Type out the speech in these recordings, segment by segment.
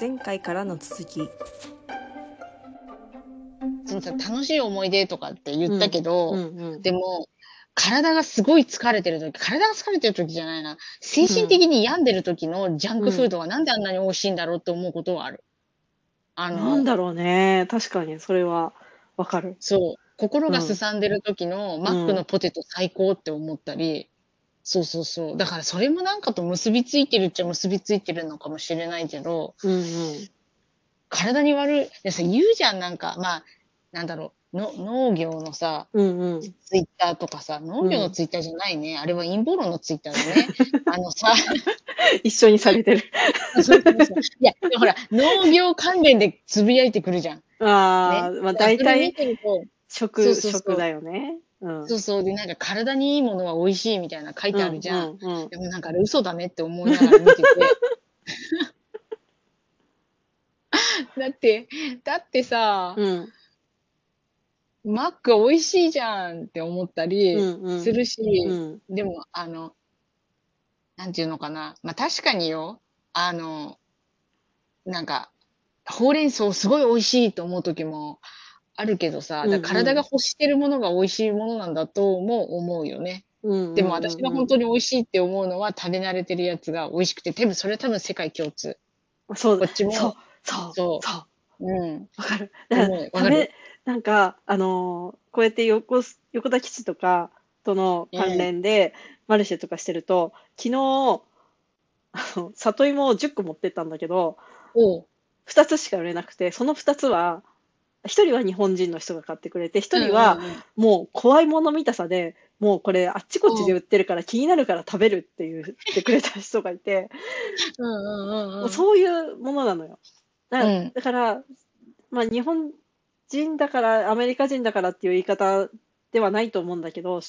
前回からの続き。楽しい思い出とかって言ったけど、うんうんでも、体がすごい疲れてる時、体が疲れてる時じゃないな。精神的に病んでる時のジャンクフードはなんであんなに美味しいんだろうって思うことはある。あの、なんだろうね。確かにそれはわかる。そう、心がすさんでる時のマックのポテト最高って思ったり、そうそうそう。だからそれもなんかと結びついてるっちゃ結びついてるのかもしれないけど、うんうん体に悪い。でさ、言うじゃん、なんか、まあ、なんだろう、の農業のさ、うんうんツイッターとかさ、農業のツイッターじゃないね。あれは陰謀論のツイッターだね。あのさ、一緒にされてるそうそうそういや、ほら、農業関連でつぶやいてくるじゃん。ああ、まあ大体食食だよねうん。そうそう、で、なんか体にいいものは美味しいみたいな書いてあるじゃん。うんうんうん。でもなんかあれ嘘だねって思いながら見てて。だって、だってさ、うん。マック美味しいじゃんって思ったりうんうん。するし、うん。でも、あの、なんていうのかな。まあ確かによ、あの、なんか、ほうれん草すごい美味しいと思う時もあるけどさ、だから体が欲してるものが美味しいものなんだとも思うよね。うんでも私が本当当に美味しいって思うのは食べ慣れてるやつが美味しくて、多分それは多分世界共通。そう。こっちも。そう。そう。そう。そう。うん。わかる。だから食べ、なんか、あのーこうやって横す、横田基地とかとの関連で、マルシェとかしてると、昨日、あの、里芋を10個持ってったんだけど、おう。2つしか売れなくて、その2つは、1人は日本人の人が買ってくれて、1人はもう怖いもの見たさで、もうこれあっちこっちで売ってるから気になるから食べるって言ってくれた人がいて、うんうんうんう。もうんそういうものなのよ。だから、うんだからまあ、日本人だから、アメリカ人だからっていう言い方ではないと思うんだけど、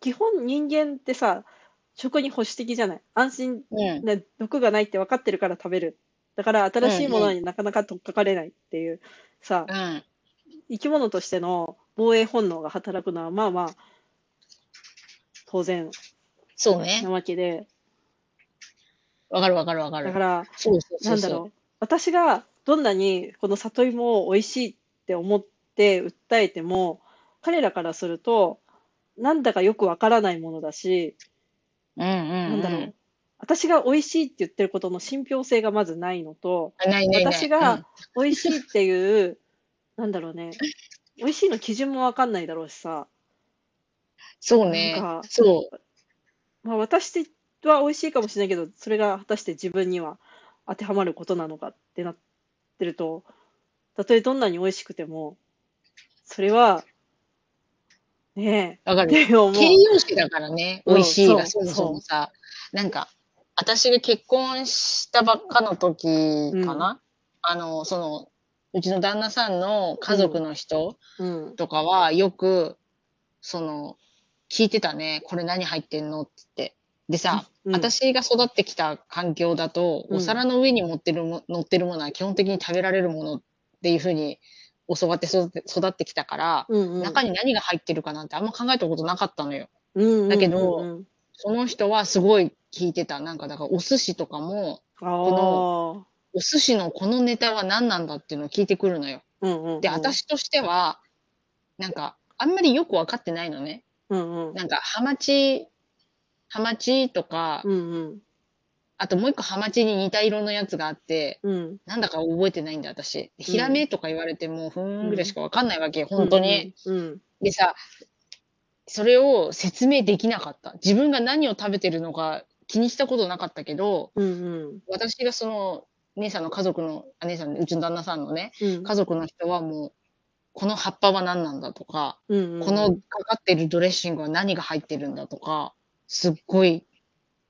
基本人間ってさ、食に保守的じゃない。安心、うん。ね、毒がないって分かってるから食べる。だから新しいものになかなか取っかかれないっていう、さ、うん。生き物としての防衛本能が働くのは、まあまあ、当然そうねな。わけで、わかるわかるわかる。だから、そうそうそうそう。なんだろう。私がどんなにこの里芋を美味しいって思って訴えても、彼らからすると、なんだかよくわからないものだし、うんうん、うん。なんだろう。私が美味しいって言ってることの信憑性がまずないのと、あないないない。私が美味しいっていう、なんだろうね。美味しいの基準もわかんないだろうしさ。そうねなん。かそう。まあ私は美味しいかもしれないけど、それが果たして自分には当てはまることなのかってなってると、たとえどんなに美味しくても、それは、ねわかえ、る。形容詞だからね、うん美味しいがそそうもそもさ、なんか、私が結婚したばっかの時かな、あの、その、うちの旦那さんの家族の人うん。とかはよく、その、聞いてたね。これ何入ってんのって言って。でさ、うん私が育ってきた環境だと、うんお皿の上に持ってるも乗ってるものは基本的に食べられるものっていうふうに教わって育って育ってきたから、うんうん。中に何が入ってるかなんてあんま考えたことなかったのよ。うんうんうんうんだけどその人はすごい聞いてた。なんかだからお寿司とかも、お寿司のこのネタは何なんだっていうのを聞いてくるのよ。あ、うんうんうん。で、私としては、なんか、あんまりよくわかってないのね。うんうん。なんか、ハマチ、ハマチとか、うんうん。あともう一個ハマチに似た色のやつがあって、うん。なんだか覚えてないんだ、私。ヒラメとか言われても、ふーんぐらいしかわかんないわけ、本当に。うんうん。でさ、それを説明できなかった。自分が何を食べてるのか気にしたことなかったけど、うんうん。私がその、姉さんの家族の、あ姉さん、うちの旦那さんのね、うん。家族の人はもう、この葉っぱは何なんだとか、うんうん。このかかってるドレッシングは何が入ってるんだとか、すっごい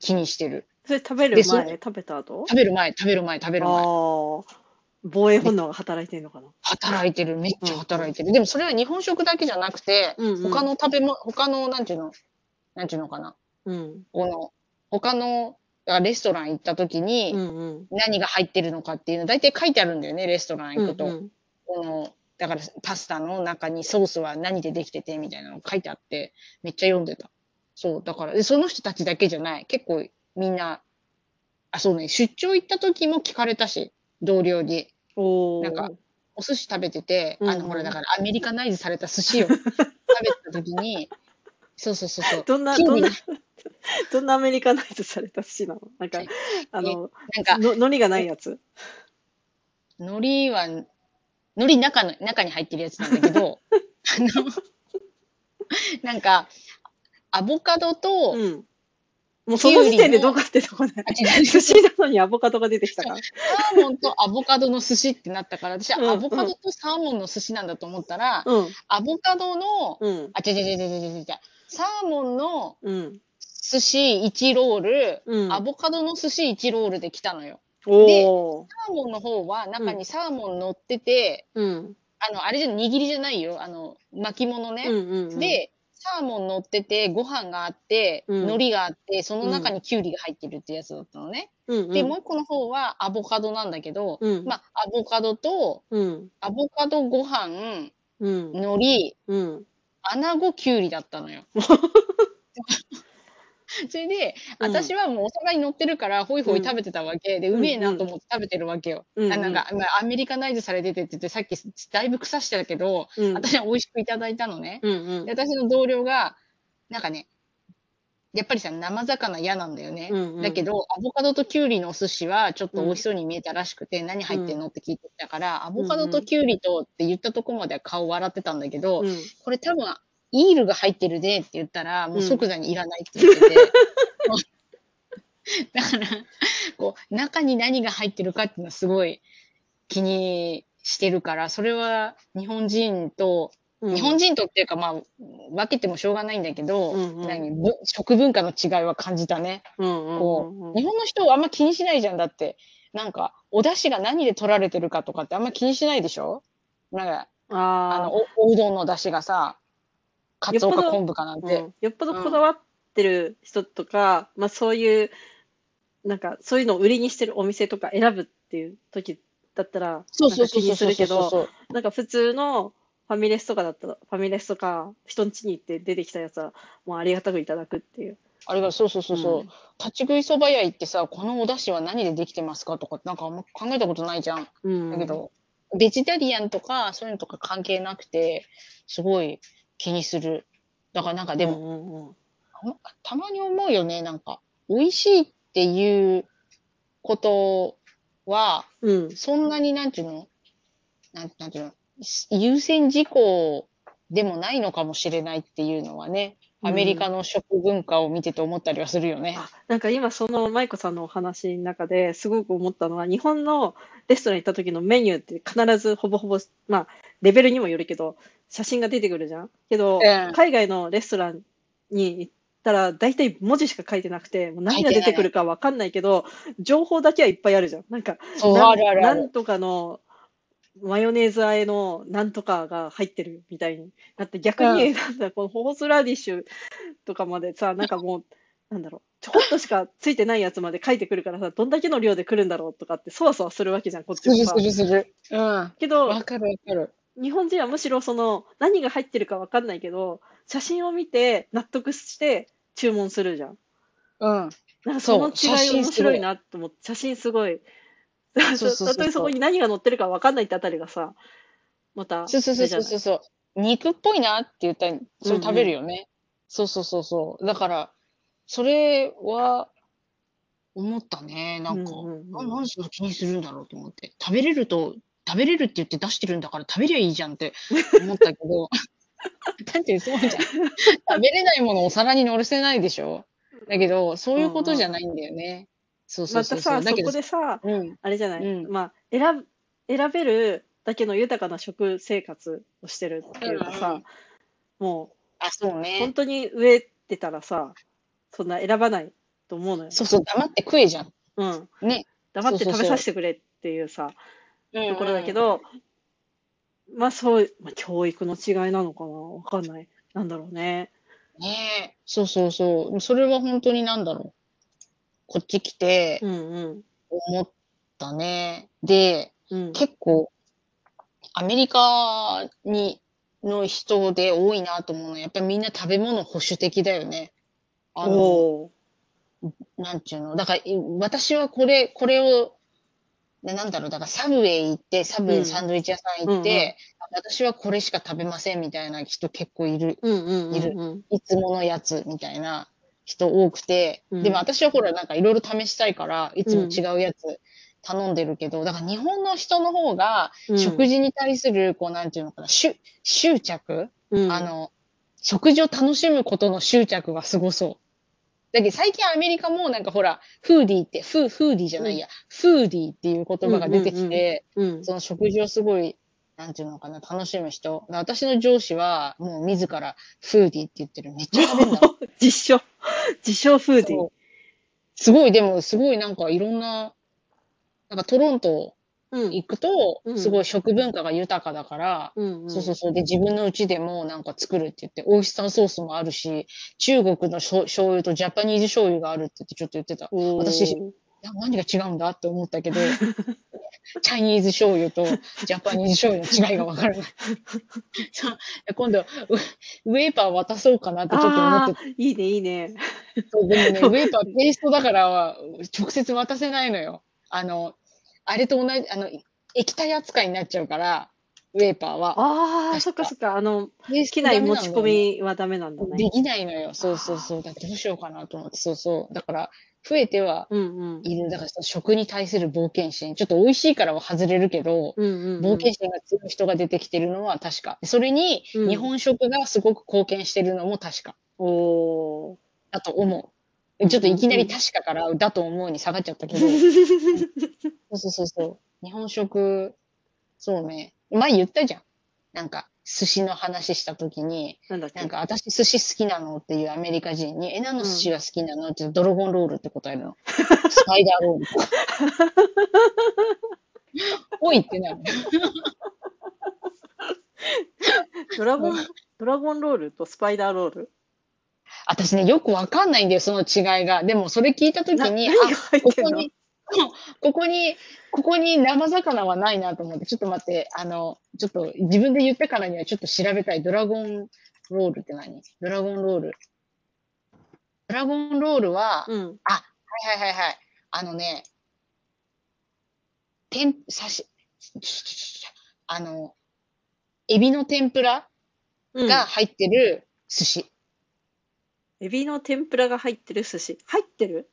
気にしてる。それ食べる前、食べた後？食べる前、食べる前、食べる前。防衛本能が働いてるのかな？働いてる、めっちゃ働いてる。でもそれは日本食だけじゃなくて、うんうん他の食べ物、他の、なんていうの、なんていうのかな？うん。この、他の、だからレストラン行った時に。何が入ってるのかっていうの、大体書いてあるんだよね、レストラン行くと。うんうんこの、だからパスタの中にソースは何でできててみたいなの書いてあって、めっちゃ読んでた。そう、だから、でその人たちだけじゃない。結構みんな、あ、そうね、出張行った時も聞かれたし、同僚に。おなんかー。お寿司食べてて、うんうんあの、ほら、だからアメリカナイズされた寿司を食べてた時に、そうそうそうそう。どんな、どんな、どんなアメリカナイズされた寿司なの？なんか、あの、なんか、の、海苔がないやつ？海苔は、海苔中の、中に入ってるやつなんだけど、あの、なんか、アボカドと、うん。もうその時点でどうかってとこね。あ違う寿司なのにアボカドが出てきたから。サーモンとアボカドの寿司ってなったから、私うんはアボカドとサーモンの寿司なんだと思ったら、うん。アボカドの、うん。あ、違う違う違う違う違う、サーモンのうん。寿司1ロール、うん。アボカドの寿司1ロールで来たのよ。おー。サーモンの方は中にサーモン乗ってて、うん。あの、あれじゃ握りじゃないよ。あの、巻物ね。うんうんうん。で、サーモン乗ってて、ご飯があって、うん海苔があって、その中にキュウリが入ってるってやつだったのね。うんうん、で、もう一個の方はアボカドなんだけど、うん。まあ、アボカドと、うん。アボカドご飯、うん。海苔、うん。穴子キュウリだったのよ。それで、うん私はもうお皿に乗ってるから、ホイホイ食べてたわけで、うんうめえなと思って食べてるわけよ。うんあなんか、まあアメリカナイズされててって言って、さっきだいぶ腐してたけど、うん。私は美味しくいただいたのね。うんうんで。私の同僚が、なんかね、やっぱりさ、生魚嫌なんだよね。うんうんだけど、アボカドとキュウリのお寿司はちょっと美味しそうに見えたらしくて、何入ってんのって聞いてたから、アボカドとキュウリとって言ったとこまでは顔笑ってたんだけど、うん。これ多分、イールが入ってるでって言ったら、もう即座にいらないって言ってて。だから、こう、中に何が入ってるかっていうのはすごい気にしてるから、それは日本人と、うん日本人とっていうかまあ、分けてもしょうがないんだけど、うんうん食文化の違いは感じたね。うんうんこうんう、日本の人はあんま気にしないじゃん。だって、なんか、お出汁が何で取られてるかとかってあんま気にしないでしょ？なんか、ああの、お、おうどんの出汁がさ、かよっぽど昆布かなんあ、て。うんよっぽどこだわってる人とか、まあそういう、なんかそういうのを売りにしてるお店とか選ぶっていう時だったら、そうそうそうそ。なんか普通のファミレスとかだったら、ファミレスとか人ん家に行って出てきたやつは、もうありがたくいただくっていう。あれが、そうそうそうそう。うん立ち食いそば屋行ってさ、このお出汁は何でできてますかとかってなんかあんま考えたことないじゃん。うん。だけど、ベジタリアンとかそういうのとか関係なくて、すごい気にする。だからなんかでも、うんうんうんたまに思うよね、なんか、美味しいっていうことは、うん。そんなになんていうの？なんなんていうの？優先事項でもないのかもしれないっていうのはね、アメリカの食文化を見てて思ったりはするよね。あなんか今その舞子さんのお話の中ですごく思ったのは日本のレストラン行った時のメニューって必ずほぼほぼまあレベルにもよるけど写真が出てくるじゃんけど、うん海外のレストランに行ったら大体文字しか書いてなくてもう何が出てくるかわかんないけど情報だけはいっぱいあるじゃんなんか。なんとかのマヨネーズ和えのなんとかが入ってるみたいになって逆に、なんだこのホースラディッシュとかまでさなんかもうなんだろうちょこっとしかついてないやつまで書いてくるからさどんだけの量で来るんだろうとかってそわそわするわけじゃんこっちもさするす。る。うん。けどわかるわかる。日本人はむしろその何が入ってるかわかん。ないけど写真を見て納得して注文するじゃん。うん。なん。かその違い面白いなと思って写真すごい。そうそうそうそうたとえそこに何が載ってるかわかんないってあたりがさまたそうそうそうそうそう。肉っぽいなって言ったら、それ食べるよね。そうそうそうそう。だから、それは、思ったね。なんか、うんうんうんななん気にするんだろうと思って。食べれると、食べれるって言って出してるんだから食べりゃいいじゃんって思ったけど、だってそうじゃん。食べれないものをお皿に乗せないでしょだけど、そういうことじゃないんだよね。そうそうそうそう。またさそこでさうん。あれじゃない、うんまあ選ぶ選べるだけの豊かな食生活をしてるっていうかさ、うんうんもあ、そうう本ね。当に飢えてたらさそんな選ばないと思うのよ。そうそう、黙って食えじゃん。うん、ね。黙って食べさせてくれっていうさとところだけ、ど、まあそう、まあ、教育の違いなのかな？わかんない。なんだろうね。ねえ。そうそうそう。それは本当になんだろう。こっち来てうんうん。思ったね。で、うん、結構、アメリカに、の人で多いなと思うのは、やっぱりみんな食べ物保守的だよね。あの、なんていうの？だから、い私はこれ、これをでなんだろう、だからサブウェイ行って、サブウェイのサンドイッチ屋さん行って、私はこれしか食べませんみたいな人結構いる。うんうんうんいるうん。いつものやつみたいな人多くて、うん。でも私はほらなんかいろいろ試したいから、いつも違うやつ頼んでるけど、だから日本の人の方が、うん。食事に対する、こうなんていうのかな、執執着、うん、あの、食事を楽しむことの執着がすごそう。だけど最近アメリカもなんかほら、フーディーって、フー、フーディーじゃないや、フーディーっていう言葉が出てきて、うん。その食事をすごい、なんていうのかな、楽しむ人。私の上司は、もう自ら、フーディーって言ってる。めっちゃ食べるんだ。実証。実証フーディー。すごい、でも、すごいなんかいろんな、なんかトロントうん。行くとう、んすごい食文化が豊かだから、うんうん。そうそうそう。で、自分の家でもなんか作るって言って、オイスターソースもあるし、中国のしょ醤油とジャパニーズ醤油があるって言ってちょっと言ってた。私な何が違うんだって思ったけど、チャイニーズ醤油とジャパニーズ醤油の違いがわからない。今度、ウウェーパー渡そうかなってちょっと思ってああ、いいね、いいね。そうでもね、ウェーパーペーストだから、直接渡せないのよ。あの、あれと同じ、あの、液体扱いになっちゃうから、ウェーパーは。ああ、そっかそっか。あの、機内持ち込みはダメなんだね。できないのよ。そうそうそう。だどうしようかなと思って。そうそう。だから、増えてはうんうん。いる。だからその食に対する冒険心。ちょっと美味しいからは外れるけど、うんうんうん。冒険心が強い人が出てきてるのは確か。それに、うん日本食がすごく貢献してるのも確か。おー。だと思う。ちょっといきなり確かから、だと思うに下がっちゃったけど。そうそうそうそう。日本食、そうね。前言ったじゃん。なんか、寿司の話したときに、なんだっけ？なんか、私寿司好きなのっていうアメリカ人に、え、何の寿司が好きなのってドラゴンロールって答えるの。スパイダーロール。おいってなる。ドラゴン、ドラゴンロールとスパイダーロール？私ね、よくわかんないんだよ、その違いが。でも、それ聞いたときに、あここに、ここに、ここに生魚はないなと思って、ちょっと待って、あの、ちょっと自分で言ったからにはちょっと調べたい。ドラゴンロールって何？ドラゴンロール。ドラゴンロールは、うん。はいはいはいはい。あのね、天、さし、あの、エビの天ぷらうん。が入ってる寿司。エビの天ぷらが入ってる寿司。入ってる？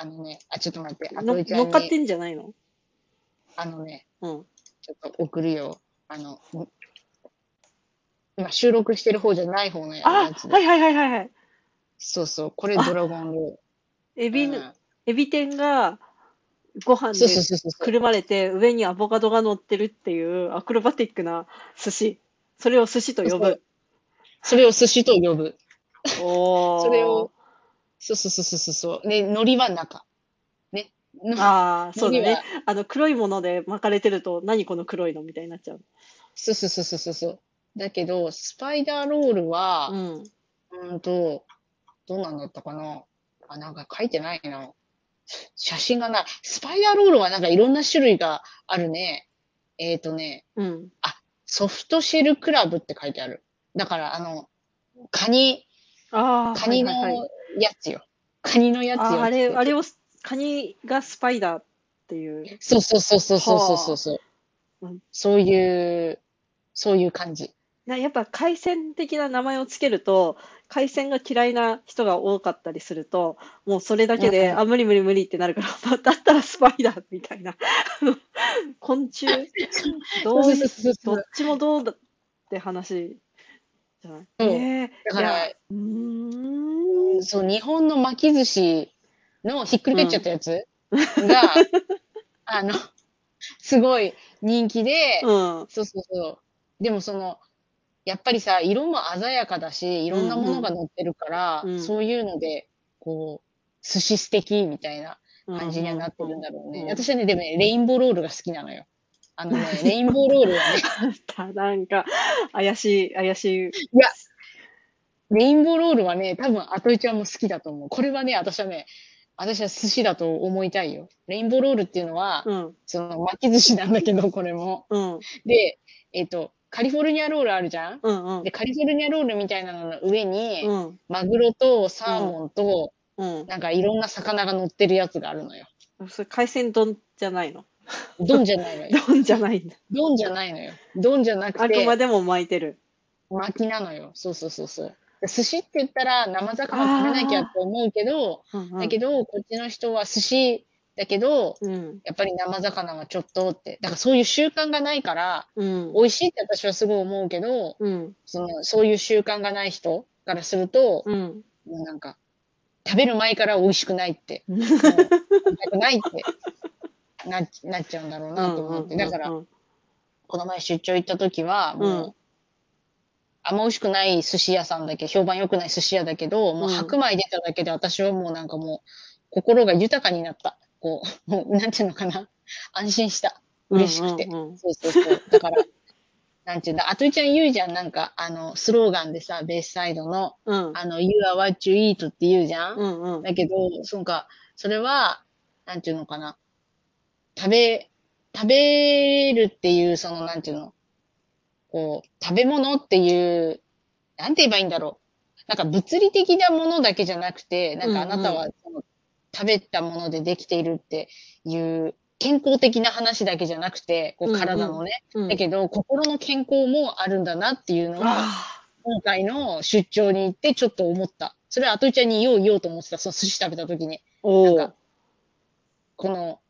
あのね、あ、ちょっと待って、あのといちゃんに、乗っかってんじゃないの？あのね、うん。ちょっと送るよ。あの、ん今収録してる方じゃない方のやあつで。はいはいはいはいはい。そうそう、これドラゴンロール。エビの、うんエビ天がご飯で。くるまれて上にアボカドが乗ってるっていうアクロバティックな寿司。それを寿司と呼ぶ。それを寿司と呼ぶ。おー。それを、そうそうそうそうそう。で、海苔は中。ね。のああ、そうだね。あの黒いもので巻かれてると何この黒いのみたいになっちゃう。そうそうそうそうそう。だけど、スパイダーロールはう、ん。うーんと、どうなんだったかなあ、なんか書いてないな。写真がない。スパイダーロールはなんかいろんな種類があるね。えっ、ー、とね、うん。ソフトシェルクラブって書いてある。だから、あの、カニ、ああ、カニのはいはいはいやつよ。カニのやつよ。ああれ、あれを、カニがスパイダーっていう。そうそうそうそうそうそうそう。うん、そういう、そういう感じ。なやっぱ海鮮的な名前をつけると海鮮が嫌いな人が多かったりするともうそれだけで、あ無理無理無理ってなるから、だったらスパイダーみたいな昆虫？どうどっちもどうだって話じゃない。そうええだからうーん。そう、日本の巻き寿司のひっくり返っちゃったやつが、あの、すごい人気で、うん。そうそうそう。でもその、やっぱりさ、色も鮮やかだし、いろんなものが乗ってるから、うんうんそういうので、こう、寿司素敵みたいな感じにはなってるんだろうね。うん私はね、でもね、レインボーロールが好きなのよ。あのね、レインボーロールはね、た なんか、怪しい、怪しい。レインボーロールはね、多分、あといちゃんも好きだと思う。これはね、私はね、私は寿司だと思いたいよ。レインボーロールっていうのは、うん、その巻き寿司なんだけど、これも。うん、で、えっ、と、カリフォルニアロールあるじゃん？うん、うんで、カリフォルニアロールみたいなのの上に、うん、マグロとサーモンと、うん。なんかいろんな魚が乗ってるやつがあるのよ。それ海鮮丼じゃないの？丼じゃないのよ。丼じゃないんだ。丼じゃないのよ。丼じゃなくあくまて、でも巻いてる。巻きなのよ。そうそうそうそう。寿司って言ったら生魚食べなきゃって思うけど、だけど、こっちの人は寿司だけど、うん。やっぱり生魚はちょっとって。だからそういう習慣がないから、うん。美味しいって私はすごい思うけど、うん。その、そういう習慣がない人からすると、うん。もうなんか、食べる前から美味しくないって、ないってなっなっちゃうんだろうなと思って。だから、うんこの前出張行った時は、もう、うんあんま美味しくない寿司屋さんだけ、評判良くない寿司屋だけど、もううん白米出ただけで私はもうなんかもう、心が豊かになった。こう、もう、なんていうのかな。安心した。嬉しくて。そうそうそう。だから、なんていうんだ、あといちゃん言うじゃん、なんか、あの、スローガンでさ、ベースサイドの、うん。あの、You are what you eat って言うじゃん。うんうん。だけど、そうか、それは、なんていうのかな。食べ、食べるっていう、その、なんていうの？こう、食べ物っていう、なんて言えばいいんだろう。なんか物理的なものだけじゃなくて、なんかあなたは食べたものでできているっていう、健康的な話だけじゃなくて、こううんうん体のね、うんだけど、心の健康もあるんだなっていうのは、あ今回の出張に行ってちょっと思った。それはあといちゃんに言おう言おうと思ってた。その寿司食べた時に。なんか。この、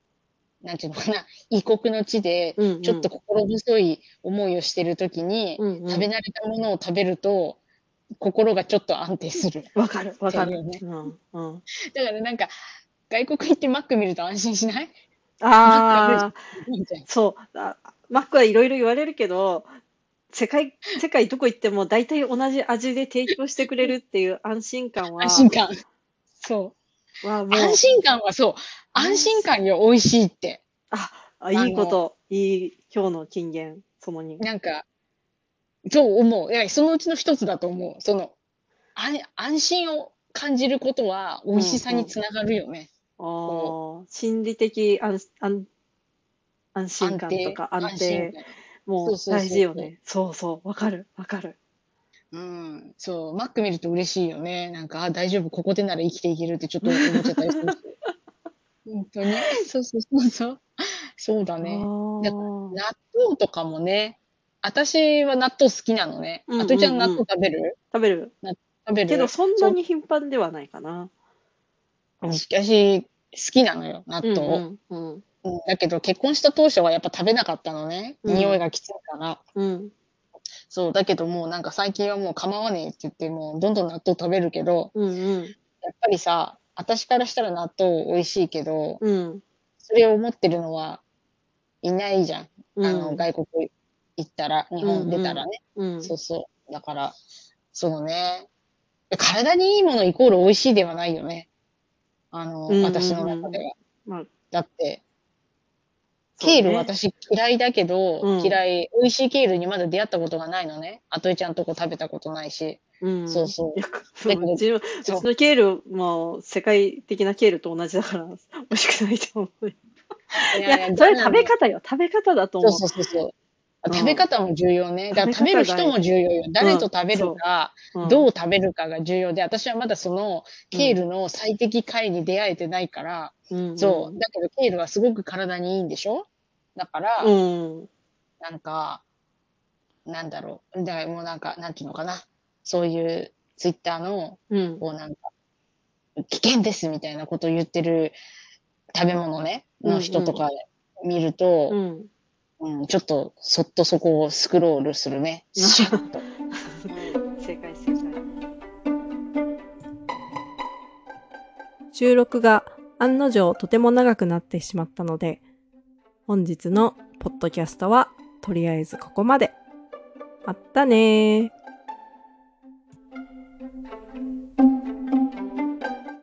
なんていうのかな、異国の地で、ちょっと心細い思いをしてる時に、うんうん食べ慣れたものを食べると、心がちょっと安定する。わかる、わかる。っていううんうん。だからなんか、外国行ってマック見ると安心しない？ああ、そう。あマックはいろいろ言われるけど、世界、世界どこ行っても大体同じ味で提供してくれるっていう安心感は、安心感。そう。はもう、安心感はそう。安心感よ、美味しいって。あ、あいいこと、いい、今日の金言、その2。なんか、そう思う。いや、そのうちの一つだと思う。その、安安心を感じることは美味しさにつながるよね。ああ、心理的安安安心感とか安定、感もそううそうそう大事よね。そうそう、わかる、わかる。うん。そう、マック見ると嬉しいよね。なんか、あ、大丈夫、ここでなら生きていけるってちょっと思っちゃったりするし。本当に。そうそうそうそう。そうだね。だ納豆とかもね、私は納豆好きなのね。うんうんうんあといちゃん納豆食べる？食べる食べる？けど、そんなに頻繁ではないかな。私、好きなのよ、納うん豆。うんうん。うんだけど、結婚した当初はやっぱ食べなかったのね。うん匂いがきついから。うん。そう、だけどもうなんか最近はもう構わねえって言って、もうどんどん納豆食べるけど、うんうん。やっぱりさ、私からしたら納豆美味しいけど、うん。それを思ってるのはいないじゃん。うん。あの、外国行ったら、日本出たらね。うん。そうそう。だから、そうね。体にいいものイコール美味しいではないよね。あの、うんうんうん私の中では。まあ、だって、ケール私嫌いだけど、うん嫌い、美味しいケールにまだ出会ったことがないのね。あといちゃんとこ食べたことないし。うん。そうそうそううちの、ケールも世界的なケールと同じだから、美味しくないと思う。いいや、それ食べ方よ。食べ方だと思う。そうそうそう食べ方も重要ね。だから食べる人も重要よ。誰と食べるか、うんどう食べるかが重要で、私はまだそのケールの最適解に出会えてないから、うんそう。だけどケールはすごく体にいいんでしょ？だから、うん。なんか、なんだろう。だからもうなんか、なんていうのかな。そういうツイッターの、うん。こうなんか、危険ですみたいなことを言ってる食べ物ね、の人とか見ると、うん。うん、ちょっとそっとそこをスクロールするね。シャッと。正解正解。収録が案の定とても長くなってしまったので、本日のポッドキャストはとりあえずここまで。まったねー。